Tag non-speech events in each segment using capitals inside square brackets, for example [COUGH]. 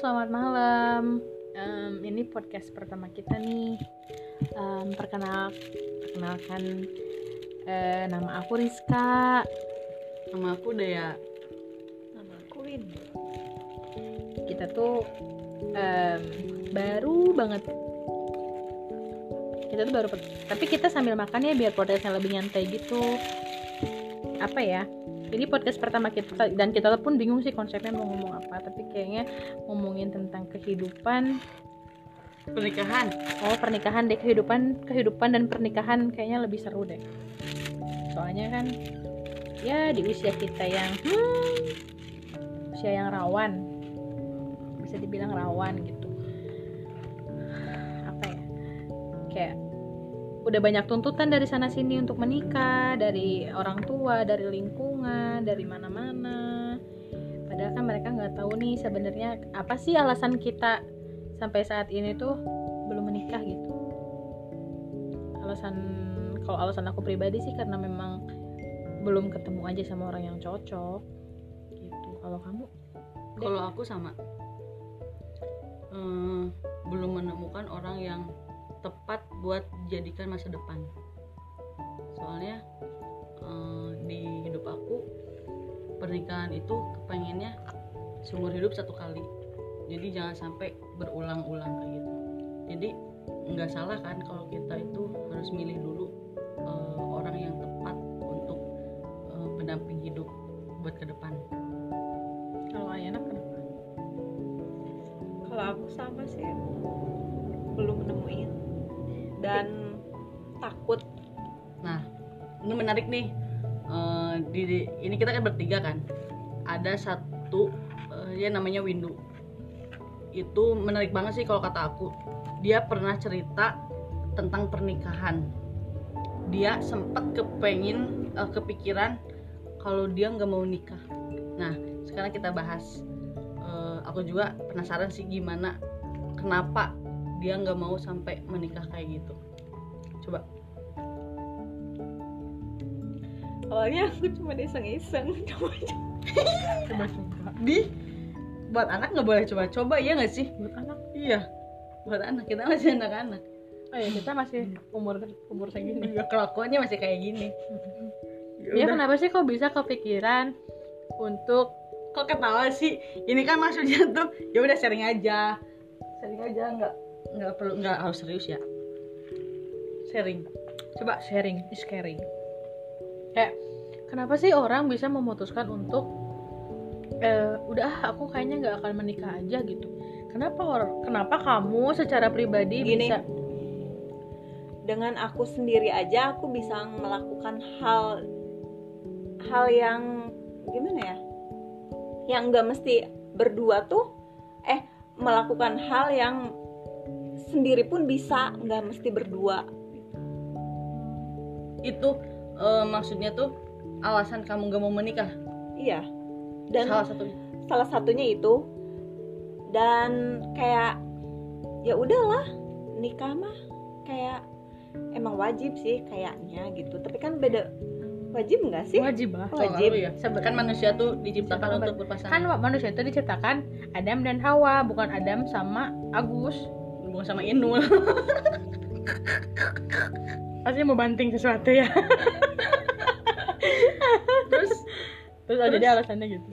selamat malam. Em, ini podcast pertama kita nih. Em, perkenal, perkenalkan eh, nama aku Rizka. Nama aku Dea. Nama aku Win. Kita tuh em, baru banget. Kita tuh baru, tapi kita sambil makan ya biar podcastnya lebih nyantai gitu. Apa ya? Ini podcast pertama kita dan kita pun bingung sih konsepnya mau ngomong apa. Tapi kayaknya ngomongin tentang kehidupan Pernikahan. Oh pernikahan deh kehidupan kehidupan dan pernikahan kayaknya lebih seru deh. Soalnya kan ya di usia kita yang hmm, usia yang rawan bisa dibilang rawan gitu. Udah banyak tuntutan dari sana sini untuk menikah dari orang tua dari lingkungan dari mana-mana. Padahal kan mereka nggak tahu nih sebenarnya apa sih alasan kita sampai saat ini tuh belum menikah gitu. Alasan kalau alasan aku pribadi sih karena memang belum ketemu aja sama orang yang cocok gitu. Kalau kamu? Kalau aku sama. Eh, belum menemukan orang yang tepat buat dijadikan masa depan. Soalnya eh, di hidup aku pernikahan itu kepengennya seumur hidup satu kali. Jadi jangan sampai berulang-ulang kayak gitu. Jadi nggak salah kan kalau kita itu harus milih dulu eh, orang yang tepat untuk eh, pendamping hidup buat ke depan. kalau Ayana kenapa Kalau aku sama sih belum menemuin dan takut. Nah, ini menarik nih. Eh, di, di- ini kita kan bertiga kan. Ada satu eh, dia namanya Windu. Itu menarik banget sih kalau kata aku. Dia pernah cerita tentang pernikahan. Dia sempat kepengin eh, kepikiran kalau dia nggak mau nikah. Nah, sekarang kita bahas. Eh, aku juga penasaran sih gimana, kenapa dia nggak mau sampai menikah kayak gitu. Coba. Awalnya aku cuma iseng-iseng. [LAUGHS] coba coba. Di buat anak nggak boleh coba-coba iya nggak sih? Buat anak. Iya. Buat anak kita masih anak-anak. Oh ya kita masih umur umur segini juga kelakuannya masih kayak gini. Ya kenapa sih kok bisa kepikiran untuk kok ketawa sih? Ini kan maksudnya tuh ya udah sharing aja. Sharing aja nggak nggak perlu nggak harus serius ya sharing coba sharing is caring kayak kenapa sih orang bisa memutuskan untuk eh, udah ah, aku kayaknya nggak akan menikah aja gitu kenapa orang kenapa kamu secara pribadi Gini. bisa Dengan aku sendiri aja aku bisa melakukan hal hal yang gimana ya? Yang nggak mesti berdua tuh eh melakukan hal yang sendiri pun bisa nggak mesti berdua. itu eh, maksudnya tuh alasan kamu nggak mau menikah Iya. Dan salah satunya salah satunya itu dan kayak ya udahlah nikah mah kayak emang wajib sih kayaknya gitu tapi kan beda wajib nggak sih wajib lah wajib. ya. kan manusia tuh diciptakan Diciptakan untuk berpasangan kan manusia itu diciptakan Adam dan Hawa bukan Adam sama Agus bukan sama Inul. [LAUGHS] Pasti mau banting sesuatu ya. Terus? Terus ada Terus? dia alasannya gitu?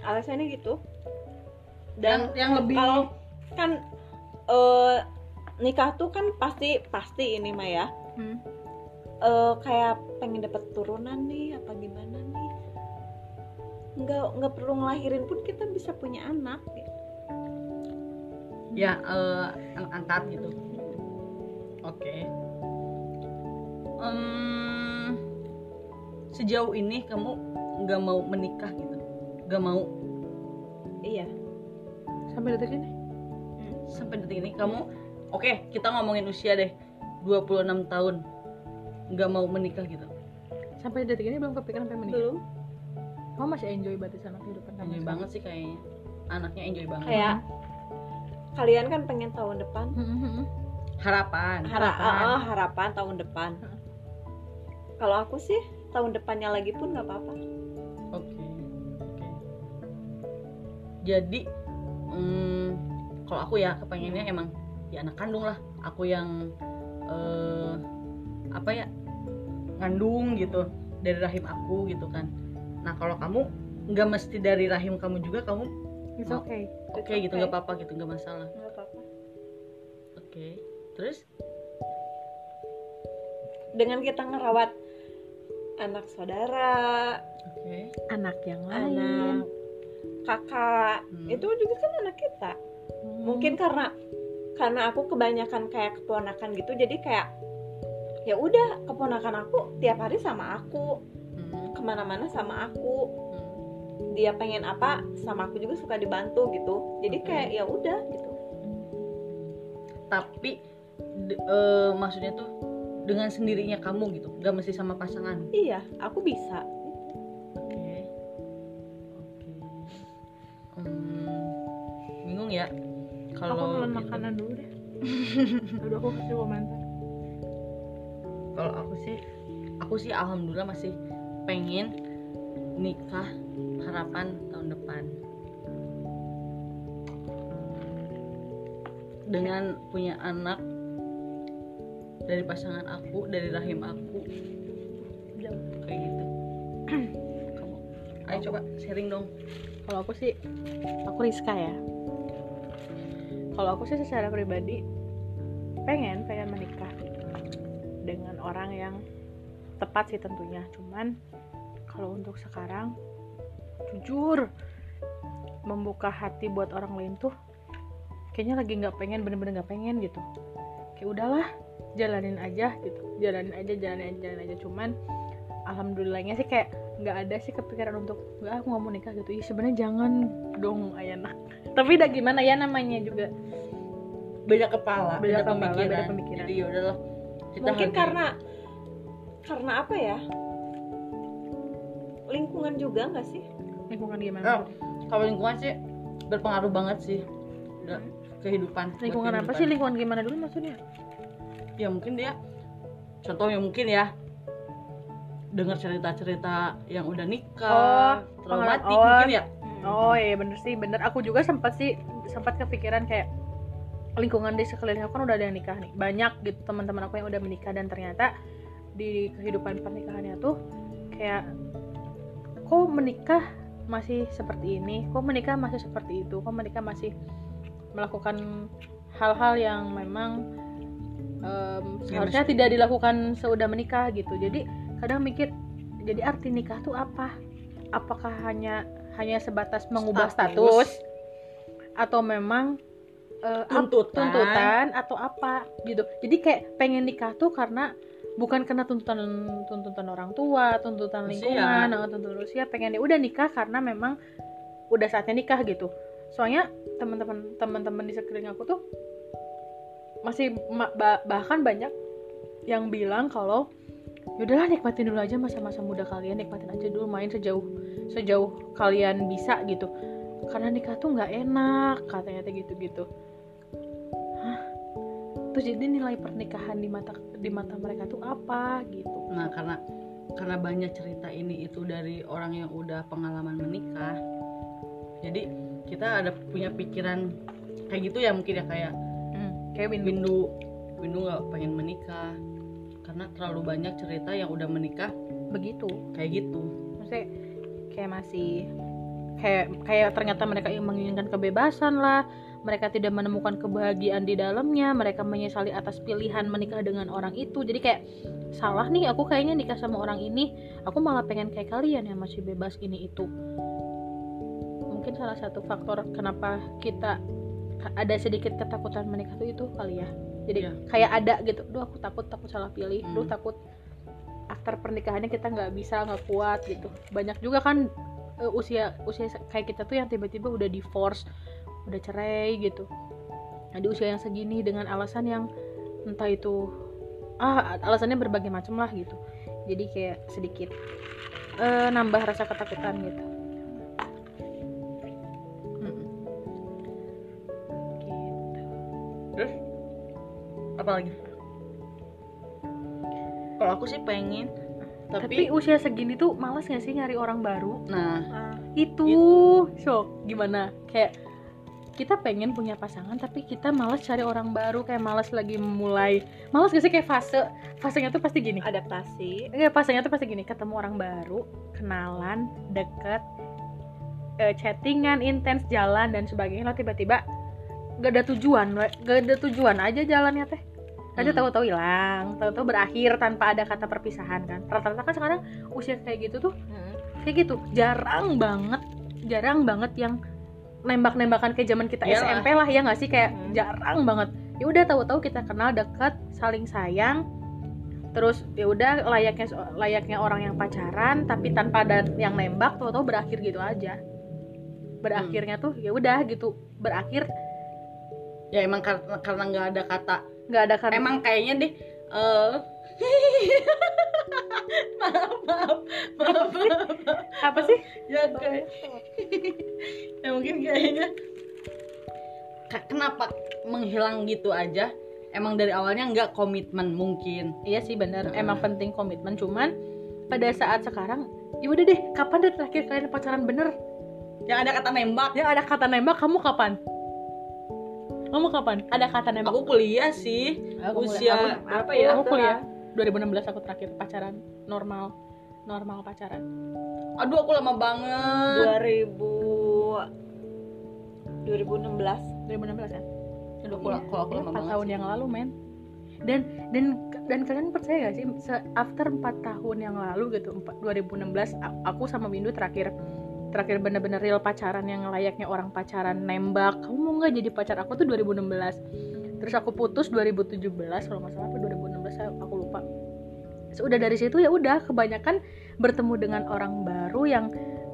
Alasannya gitu. Yang dan yang lebih kalau kan eh, nikah tuh kan pasti pasti ini mah ya hmm. eh, kayak pengen dapat turunan nih apa gimana nih? Nggak nggak perlu ngelahirin pun kita bisa punya anak gitu. Ya eh, anak angkat gitu. Oke. Em, sejauh ini kamu nggak mau menikah gitu? Nggak mau? Iya. Sampai detik ini? Sampai detik ini kamu oke kita ngomongin usia deh. 26 tahun. Nggak mau menikah gitu? Sampai detik ini belum kepikiran pengen menikah? Belum. Kamu masih enjoy berarti sama kehidupan kamu enjoy banget sih kayaknya. Anaknya enjoy banget. Kayak kalian kan pengen tahun depan Hmm, harapan Hara- Harapan. ah, ah, harapan tahun depan Heeh. kalau aku sih tahun depannya lagi pun nggak apa-apa Oke. Oke. Jadi hmm, kalau aku ya kepengennya emang ya anak kandung lah aku yang eh, apa ya ngandung gitu dari rahim aku gitu kan nah kalau kamu nggak mesti dari rahim kamu juga kamu It's okay. oke gitu okay. nggak apa-apa gitu nggak masalah Nggak apa-apa. oke terus dengan kita ngerawat anak saudara oke Anak yang anak lain. kakak Hmm. itu juga kan anak kita Hmm. mungkin karena karena aku kebanyakan kayak keponakan gitu jadi kayak ya udah keponakan aku tiap hari sama aku Hmm, ke mana-mana sama aku hmm. Dia pengen apa sama aku juga suka dibantu gitu. Jadi kayak ya udah gitu. Tapi de- eh, maksudnya tuh dengan sendirinya kamu gitu nggak mesti sama pasangan? Iya aku bisa. Oke. Oke. Hmm, bingung ya Aku kalau telan gitu. makanan dulu deh. [LAUGHS] Udah aku kasih komentar. kalau aku sih aku sih alhamdulillah masih pengen nikah harapan tahun depan. Dengan punya anak dari pasangan aku dari rahim aku. Kayak gitu. Kamu. Ayo coba sharing dong. Kalau aku sih, aku Rizka ya. Kalau aku sih secara pribadi pengen pengen menikah dengan orang yang tepat sih tentunya. Cuman kalau untuk sekarang, jujur membuka hati buat orang lain tuh kayaknya lagi nggak pengen bener-bener nggak pengen gitu. Kayak udahlah jalanin aja gitu, jalanin aja jalanin aja jalanin aja. Cuman alhamdulillahnya sih kayak nggak ada sih kepikiran untuk nggak aku nggak mau nikah gitu. Ih sebenarnya jangan dong Ayana. [LAUGHS] Tapi udah gimana ya namanya juga. beda kepala Beda kepala, beda pemikiran. jadi yaudahlah kita mungkin hargai. karena karena apa ya lingkungan juga nggak sih Lingkungan gimana? Oh, kalau lingkungan sih berpengaruh banget sih Da- kehidupan lingkungan apa sih? Lingkungan gimana dulu maksudnya? ya mungkin dia contohnya mungkin ya dengar cerita-cerita yang udah nikah traumatik pengalaman. Oh. mungkin ya Oh iya bener sih bener aku juga sempat sih sempat kepikiran kayak lingkungan di sekeliling aku kan udah ada yang nikah nih banyak gitu teman-teman aku yang udah menikah dan ternyata di kehidupan pernikahannya tuh kayak kok menikah masih seperti ini kok menikah masih seperti itu kok menikah masih melakukan hal-hal yang memang em, seharusnya tidak dilakukan seudah menikah gitu. Jadi kadang mikir jadi arti nikah tuh apa? Apakah hanya hanya sebatas mengubah Status. status, atau memang ap- tuntutan, tuntutan atau apa gitu. Jadi kayak pengen nikah tuh karena bukan karena tuntutan tuntutan orang tua tuntutan lingkungan atau tuntutan usia pengen ya udah nikah karena memang udah saatnya nikah gitu. Soalnya teman-teman teman-teman di sekeliling aku tuh masih ma- ba- bahkan banyak yang bilang kalau yaudahlah nikmatin dulu aja masa-masa muda kalian nikmatin aja dulu main sejauh sejauh kalian bisa gitu. Karena nikah tuh nggak enak katanya kayak gitu-gitu. Terus jadi nilai pernikahan di mata di mata mereka tuh apa gitu. Nah karena karena banyak cerita ini itu dari orang yang udah pengalaman menikah jadi kita ada punya pikiran kayak gitu ya mungkin ya kayak hmm, kayak Windu. Windu nggak pengen menikah karena terlalu banyak cerita yang udah menikah begitu. kayak gitu. Maksudnya kayak masih kayak kayak ternyata mereka yang menginginkan kebebasan lah mereka tidak menemukan kebahagiaan di dalamnya mereka menyesali atas pilihan menikah dengan orang itu. Jadi kayak salah nih aku kayaknya nikah sama orang ini aku malah pengen kayak kalian yang masih bebas ini itu. Mungkin salah satu faktor kenapa kita ada sedikit ketakutan menikah tuh itu kali ya. Jadi Iya. kayak ada gitu duh aku takut takut salah pilih. Duh Hmm. takut after pernikahannya kita nggak bisa nggak kuat gitu. Banyak juga kan eh, usia usia kayak kita tuh yang tiba-tiba udah divorce udah cerai gitu. Nah di usia yang segini dengan alasan yang entah itu ah alasannya berbagai macam lah gitu. Jadi kayak sedikit eh, nambah rasa ketakutan gitu. Mm-mm. gitu. Terus? Apa lagi? Kalau aku sih pengen tapi, tapi, usia segini tuh malas gak sih nyari orang baru? Nah. Ah, itu so gimana? Kayak kita pengen punya pasangan tapi kita malas cari orang baru kayak malas lagi mulai malas gak sih kayak fase fasenya tuh pasti gini. Adaptasi. Enggak, fasenya tuh pasti gini ketemu orang baru kenalan deket eh, chattingan intens jalan dan sebagainya. Lo tiba-tiba gak ada tujuan gak ada tujuan aja jalannya teh. Aja Hmm. tahu-tahu hilang tahu-tahu berakhir tanpa ada kata perpisahan kan. Rata-rata kan sekarang usia kayak gitu tuh kayak gitu jarang banget jarang banget yang nembak-nembakan kayak zaman kita Iyalah. SMP lah ya nggak sih? Kayak Hmm. jarang banget. Ya udah tahu-tahu kita kenal deket saling sayang. Terus ya udah layaknya layaknya orang yang pacaran tapi tanpa ada yang nembak tahu-tahu berakhir gitu aja. Berakhirnya tuh ya udah gitu berakhir. Ya emang karena karena nggak ada kata nggak ada kan emang kayaknya deh eh maaf maaf maaf maaf. Apa sih? Ya kayak ya mungkin kayaknya. Ka- kenapa menghilang gitu aja? Emang dari awalnya nggak komitmen mungkin. Iya sih bener Heeh. emang penting komitmen cuman pada saat sekarang ya udah deh kapan deh terakhir kalian pacaran bener? Yang ada kata nembak. Yang ada kata nembak kamu kapan? Kamu kapan? Ada kata nembak. Aku kuliah sih. Aku usia kuliah. Aku- berapa aku, ya? Aku kuliah 2016 aku terakhir pacaran. Normal. Normal pacaran. Aduh aku lama banget. 2000 2016 2016 kan aduh aku, kalau aku Iya, lama empat banget tahun yang lalu men. Dan dan dan kalian percaya gak sih after 4 tahun yang lalu gitu empat- 2016 a- aku sama Windu terakhir terakhir bener-bener real pacaran yang layaknya orang pacaran nembak. Kamu mau nggak jadi pacar aku tuh 2016 terus aku putus 2017 kalau nggak salah sudah dari situ ya udah kebanyakan bertemu dengan orang baru yang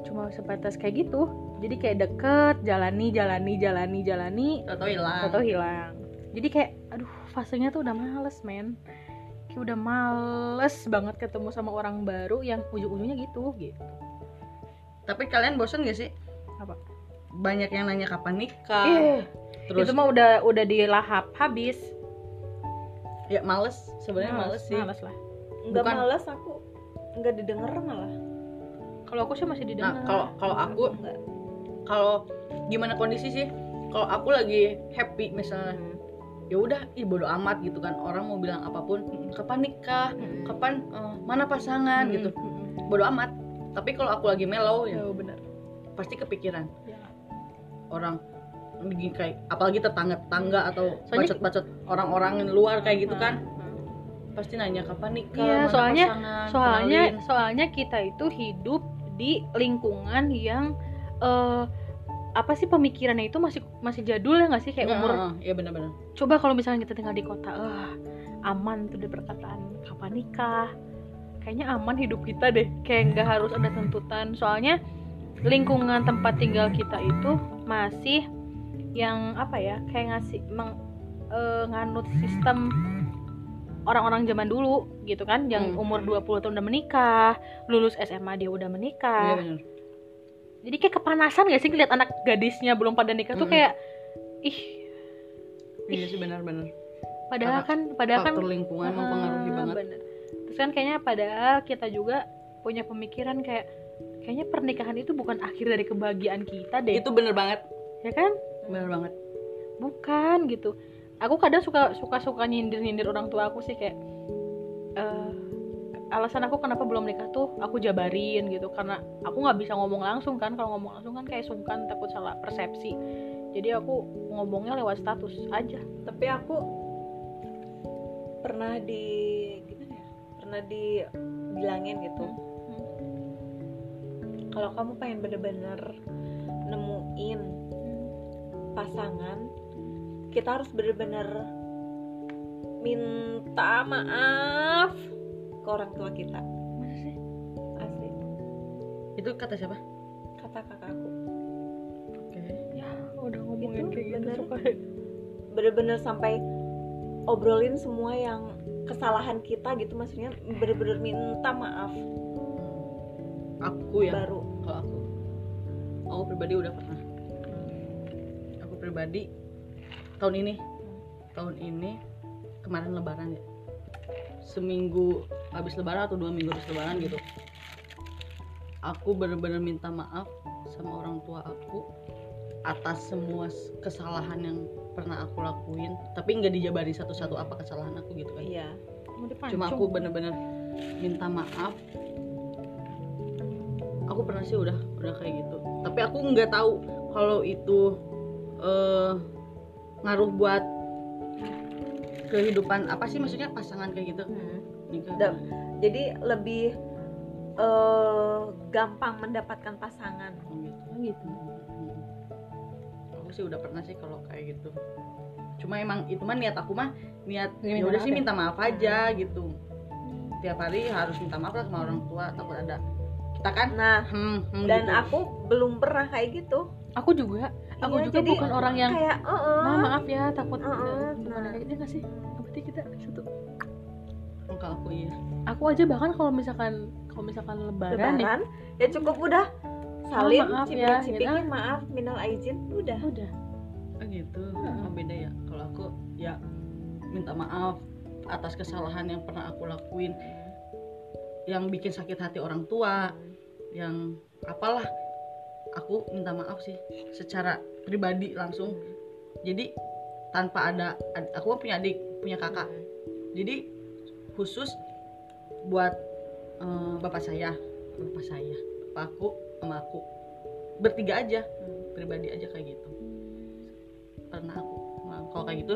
cuma sebatas kayak gitu. Jadi kayak deket jalani jalani jalani jalani. Atau hilang. Atau hilang. Jadi kayak aduh fasenya tuh udah males men. Kayak udah males banget ketemu sama orang baru yang ujung-ujungnya gitu gitu. Tapi kalian bosan gak sih? Apa? banyak yang nanya kapan nikah. Ih, terus itu mah udah udah dilahap habis. Ya males. Sebenarnya males, sih. males lah nggak Bukan. males aku nggak didengar malah. Kalau aku sih masih nah didengar. kalau kalau aku kalau gimana kondisi sih? Kalau aku lagi happy misalnya ya udah ih bodo amat gitu kan. Orang mau bilang apa pun kapan nikah? Mm-mm. kapan eh, mana pasangan Mm-mm. gitu. Mm-mm. bodo amat. Tapi kalau aku lagi mellow ya Oh, benar. pasti kepikiran. Ya. orang kayak apalagi tetangga-tetangga atau Soalnya- bacot-bacot orang-orang luar kayak gitu kan pasti nanya kapan nikah? Iya, soalnya- pasangan, soalnya kenalin. soalnya kita itu hidup di lingkungan yang eh apa sih pemikirannya itu masih masih jadul ya nggak sih? Kayak umur heeh, iya benar-benar. Coba kalau misalnya kita tinggal di kota ah aman tuh deh perkataan kapan nikah? Kayaknya aman hidup kita deh kayak nggak harus ada tuntutan. Soalnya lingkungan tempat tinggal kita itu masih yang apa ya kayak ngasih meng, eh, nganut sistem orang-orang zaman dulu gitu kan yang Hmm. umur 20 tahun udah menikah lulus SMA dia udah iya menikah benar jadi kayak kepanasan gak sih ngeliat anak gadisnya belum pada nikah tuh Mm-mm. kayak ih. Iya sih benar-benar padahal Karena kan padahal kan lingkungan mempengaruhi Ah, banget. bener. terus kan kayaknya padahal kita juga punya pemikiran kayak kayaknya pernikahan itu bukan akhir dari kebahagiaan kita deh. Itu bener banget. Ya kan? Bener banget. Bukan gitu aku kadang suka suka suka nyindir nyindir orang tua aku sih kayak eh, alasan aku kenapa belum nikah tuh aku jabarin gitu. Karena aku nggak bisa ngomong langsung kan. Kalau ngomong langsung kan kayak sungkan takut salah persepsi. Jadi aku ngomongnya lewat status aja. Tapi aku pernah di gimana ya pernah dibilangin gitu. Kalau kamu pengen bener-bener nemuin pasangan kita harus bener-bener minta maaf ke orang tua kita. Masa sih? asli. Itu kata siapa? Kata kakakku. Oke. Ya udah ngomongin kayak gitu bener. bener-bener sampai obrolin semua yang kesalahan kita gitu maksudnya bener-bener minta maaf. Aku ya? Baru. Kalau aku. Aku pribadi udah pernah. Aku pribadi tahun ini. Tahun ini kemarin lebaran ya. Seminggu habis lebaran atau dua minggu habis lebaran gitu. Aku bener-bener minta maaf sama orang tua aku atas semua kesalahan yang pernah aku lakuin. Tapi nggak dijabari satu-satu apa kesalahan aku gitu kan. Iya. Cuma aku bener-bener minta maaf. Aku pernah sih udah udah kayak gitu. Tapi aku nggak tahu kalau itu eh ngaruh buat kehidupan apa sih maksudnya pasangan kayak gitu Hmm. Da- jadi lebih eh, gampang mendapatkan pasangan Oh, gitu. Oh, gitu Hmm. aku sih udah pernah sih kalau kayak gitu cuma emang itu mah niat aku mah niat Ya, udah sih ya? minta maaf aja gitu tiap hari harus minta maaf lah sama orang tua takut ada kita kan nah hmm, hmm, dan gitu. aku belum pernah kayak gitu aku juga. Aku Iya, juga jadi bukan orang yang kayak "Eh, Ma, maaf ya takut. Heeh, uh, nah. kayak gitu nggak sih? Berarti kita? Satu Enggak aku iya. Aku aja bahkan kalau misalkan kalau misalkan lebaran, nih. Lebaran ya cukup udah. Salim Oh, maaf ya, cipikin gitu. maaf minal aizin udah. Udah. Oh gitu. Heeh. oh, beda ya. Kalau aku ya minta maaf atas kesalahan yang pernah aku lakuin. Yang bikin sakit hati orang tua yang apalah aku minta maaf sih secara pribadi langsung. Jadi tanpa ada ad- aku punya adik punya kakak. Jadi khusus buat eh, bapak saya bapak saya bapak aku sama aku. Bertiga aja pribadi aja kayak gitu. Pernah aku Nah, kalau kayak gitu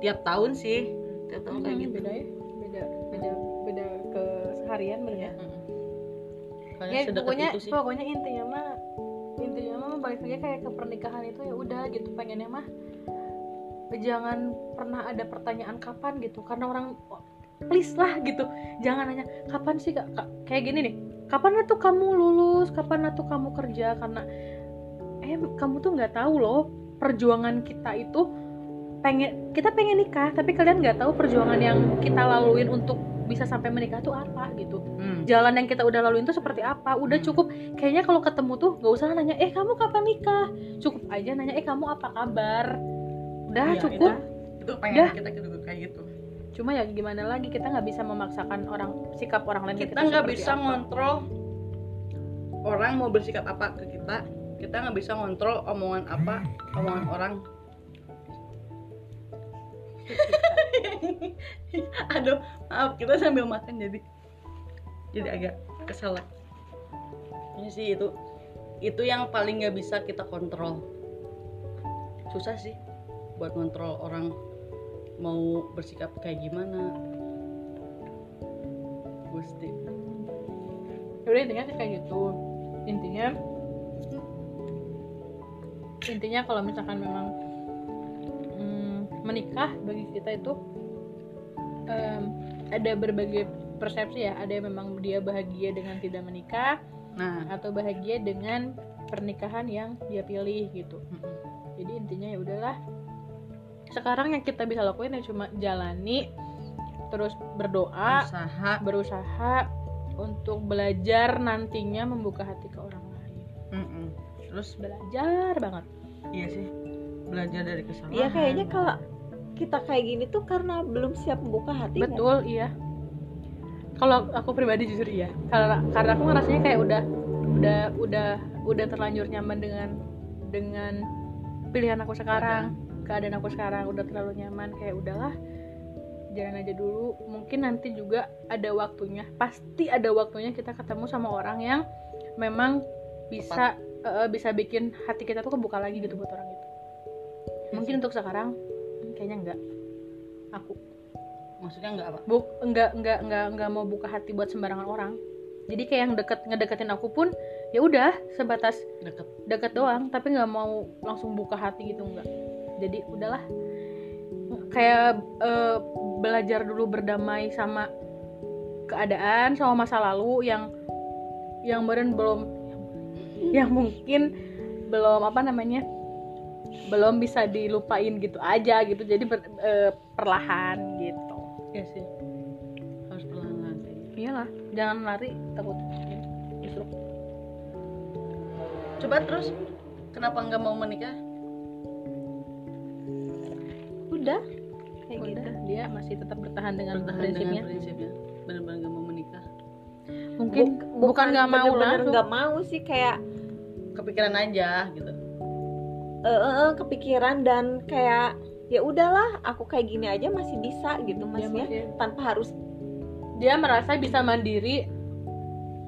tiap tahun sih tiap tahun kayak Hmm, gitu. beda ya beda beda beda ke seharian bener ya ya pokoknya itu sih. pokoknya intinya mah balik lagi kayak ke pernikahan itu ya udah gitu pengennya mah jangan pernah ada pertanyaan kapan gitu. Karena orang please lah gitu jangan nanya kapan sih Kak?" kayak gini nih kapan tuh kamu lulus? Kapan tuh kamu kerja? Karena eh kamu tuh nggak tahu loh perjuangan kita itu pengen kita pengen nikah tapi kalian nggak tahu perjuangan yang kita laluin untuk bisa sampai menikah tuh apa gitu. Hmm. jalan yang kita udah laluin tuh seperti apa? Udah cukup. Kayaknya kalau ketemu tuh nggak usah nanya eh kamu kapan nikah? Cukup aja nanya eh kamu apa kabar? Udah Iya, cukup. itu pengen Dah. kita gitu kayak gitu. Cuma ya gimana lagi kita nggak bisa memaksakan orang sikap orang lain kita nggak bisa apa. ngontrol orang mau bersikap apa ke kita. Kita nggak bisa ngontrol omongan apa omongan orang [LAUGHS] aduh maaf kita sambil makan jadi jadi agak kesal lah. ini sih itu itu yang paling nggak bisa kita kontrol. Susah sih buat ngontrol orang mau bersikap kayak gimana. Gusti. Udah intinya sih kayak gitu. Intinya intinya kalau misalkan memang mm, menikah bagi kita itu em, ada berbagai persepsi ya. Ada yang memang dia bahagia dengan tidak menikah nah. atau bahagia dengan pernikahan yang dia pilih gitu. Mm-mm. jadi intinya ya udahlah. Sekarang yang kita bisa lakuin ya cuma jalani terus berdoa usaha berusaha untuk belajar nantinya membuka hati ke orang lain. Mm-mm. terus? Belajar banget. Iya sih. Belajar dari kesalahan. Iya kayaknya kalau kita kayak gini tuh karena belum siap membuka hati nggak? betul iya. Kalau aku pribadi jujur iya. Karena karena aku ngerasanya kayak udah udah udah udah terlanjur nyaman dengan dengan pilihan aku sekarang keadaan aku sekarang udah terlalu nyaman kayak udahlah jangan aja dulu. Mungkin nanti juga ada waktunya pasti ada waktunya kita ketemu sama orang yang memang bisa eh, bisa bikin hati kita tuh kebuka lagi gitu buat orang itu. Mungkin untuk sekarang kayaknya enggak aku. Maksudnya nggak apa? Buk, enggak enggak enggak enggak mau buka hati buat sembarangan orang. Jadi kayak yang deket ngedeketin aku pun ya udah sebatas deket. deket doang tapi nggak mau langsung buka hati gitu enggak jadi udahlah. Kayak eh, belajar dulu berdamai sama keadaan sama masa lalu yang yang meren belum yang mungkin belum apa namanya belum bisa dilupain gitu aja gitu. Jadi ber- eh, perlahan gitu. Iya sih. Harus perlahan iyalah jangan lari takut. Justru. Coba terus kenapa nggak mau menikah? Udah. Kayak udah. gitu. dia masih tetap bertahan dengan bertahan prinsipnya dengan prinsipnya. benar-benar nggak mau menikah. Mungkin bukan nggak mau langsung nggak mau sih kayak kepikiran aja gitu eh, eh, eh, kepikiran dan kayak ya udahlah aku kayak gini aja masih bisa gitu mas ya tanpa harus dia merasa bisa mandiri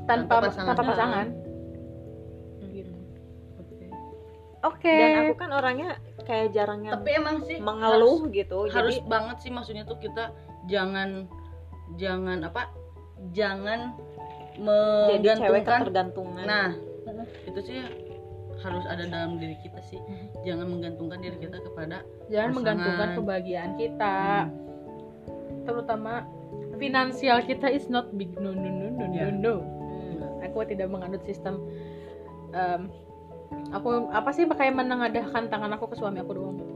tanpa Tanpa pasangan. tanpa pasangan. Gitu. Oke. Dan aku kan orangnya kayak jarang yang tapi emang sih mengeluh gitu harus, harus jadi banget sih maksudnya tuh kita jangan jangan apa jangan jadi cewek menggantungkan. ketergantungan. Nah itu sih harus ada dalam diri kita sih. Jangan menggantungkan diri kita kepada jangan pasangan. menggantungkan kebahagiaan kita. Terutama finansial kita is not big. No no no no no Ya. no aku tidak menganut sistem em, aku apa sih kayak menengadahkan tangan aku ke suami aku doang gitu.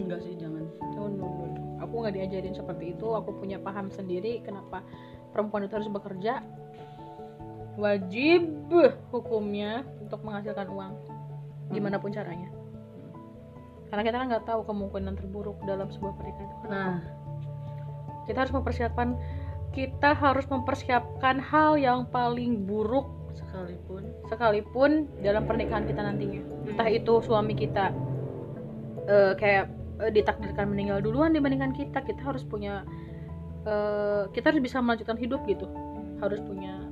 Enggak sih jangan. No, no, no, no. aku nggak diajarin seperti itu. Aku punya paham sendiri kenapa perempuan itu harus bekerja. Wajib hukumnya untuk menghasilkan uang gimana pun caranya. Karena kita kan nggak tahu kemungkinan terburuk dalam sebuah pernikahan itu nah. Kita harus mempersiapkan kita harus mempersiapkan hal yang paling buruk sekalipun. sekalipun dalam pernikahan kita nantinya. Entah itu suami kita eh, kayak eh, ditakdirkan meninggal duluan dibandingkan kita kita harus punya eh, kita harus bisa melanjutkan hidup gitu. Harus punya ya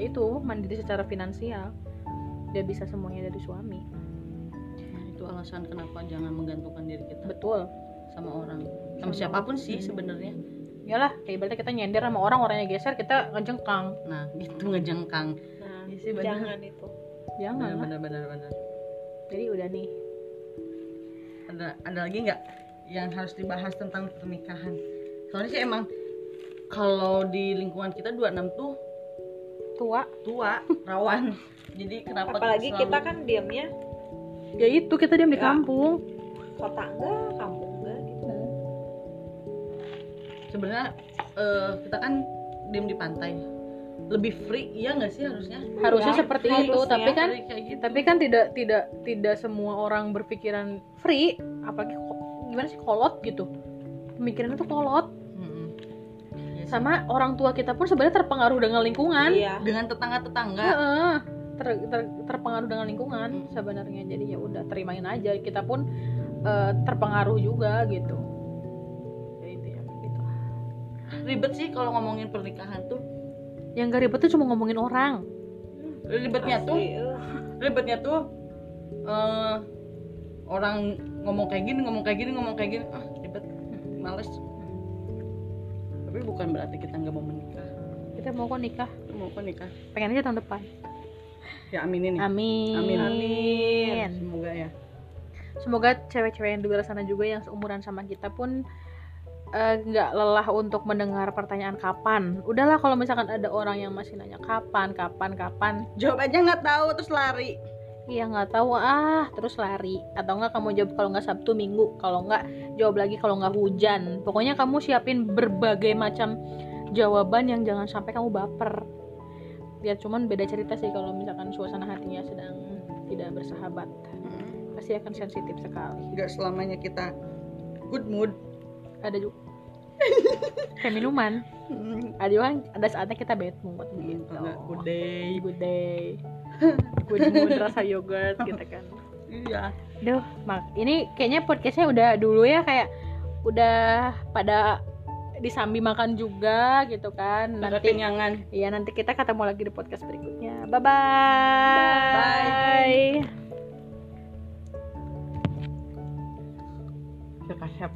itu mandiri secara finansial. Dia bisa semuanya dari suami. Nah, itu alasan kenapa jangan menggantungkan diri kita betul. sama orang. Sama siapa pun sih sebenarnya. Iyalah kayak ibaratnya kita nyender sama orang orangnya geser kita ngejengkang. Nah gitu ngejengkang. Nah, Iya sih, bener. jangan itu. Jangan lah. Benar benar benar. Jadi udah nih. Ada ada lagi nggak yang harus dibahas tentang pernikahan? Soalnya sih emang kalau di lingkungan kita 26 tuh tua tua rawan jadi kenapa apalagi selalu- kita kan diamnya ya itu kita diam di Ya. kampung kota enggak kampung enggak gitu sebenarnya eh, kita kan diem di pantai lebih free iya nggak sih harusnya harusnya Ya, seperti itu harusnya. tapi kan gitu. tapi kan tidak tidak tidak semua orang berpikiran free apalagi gimana sih kolot gitu pemikirannya tuh kolot. Sama orang tua kita pun sebenarnya terpengaruh dengan lingkungan. Iya. Dengan tetangga tetangga Heeh. Ter- ter- terpengaruh dengan lingkungan Hmm. sebenarnya. Jadi ya udah terimain aja. Kita pun eh, terpengaruh juga gitu. Ya itu ya gitu. Ribet sih kalau ngomongin pernikahan tuh. Yang gak ribet tuh cuma ngomongin orang. Ribetnya tuh Asli, eh. ribetnya tuh eh, orang ngomong kayak gini ngomong kayak gini ngomong kayak gini ah ribet males tapi bukan berarti kita nggak mau menikah. Kita mau kok nikah. Kita mau kok nikah. Pengen aja tahun depan. Ya aminin nih. Amin. Amin. amin. Semoga ya. Semoga cewek-cewek yang di luar sana juga yang seumuran sama kita pun eh, nggak lelah untuk mendengar pertanyaan kapan. Udahlah kalau misalkan ada orang yang masih nanya kapan kapan kapan. Jawab aja nggak tahu terus lari iya nggak tahu. Ah terus lari. Atau nggak kamu jawab kalau nggak sabtu minggu. Kalau nggak jawab lagi kalau nggak hujan. Pokoknya kamu siapin berbagai macam jawaban yang jangan sampai kamu baper. Biar cuman beda cerita sih kalau misalkan suasana hatinya sedang tidak bersahabat. Pasti akan sensitif sekali. Nggak selamanya kita good mood. Ada juga [LAUGHS] kayak minuman. Ada juga ada saatnya kita bad mood gitu. Nggak good day. Good day [LAUGHS] good mood rasa yogurt gitu kan. Iya. Duh, mak ini kayaknya podcastnya udah dulu ya kayak udah pada disambi makan juga gitu kan. Nanti kenyangan. Iya nanti kita ketemu lagi di podcast berikutnya. Bye. Bye, kita siap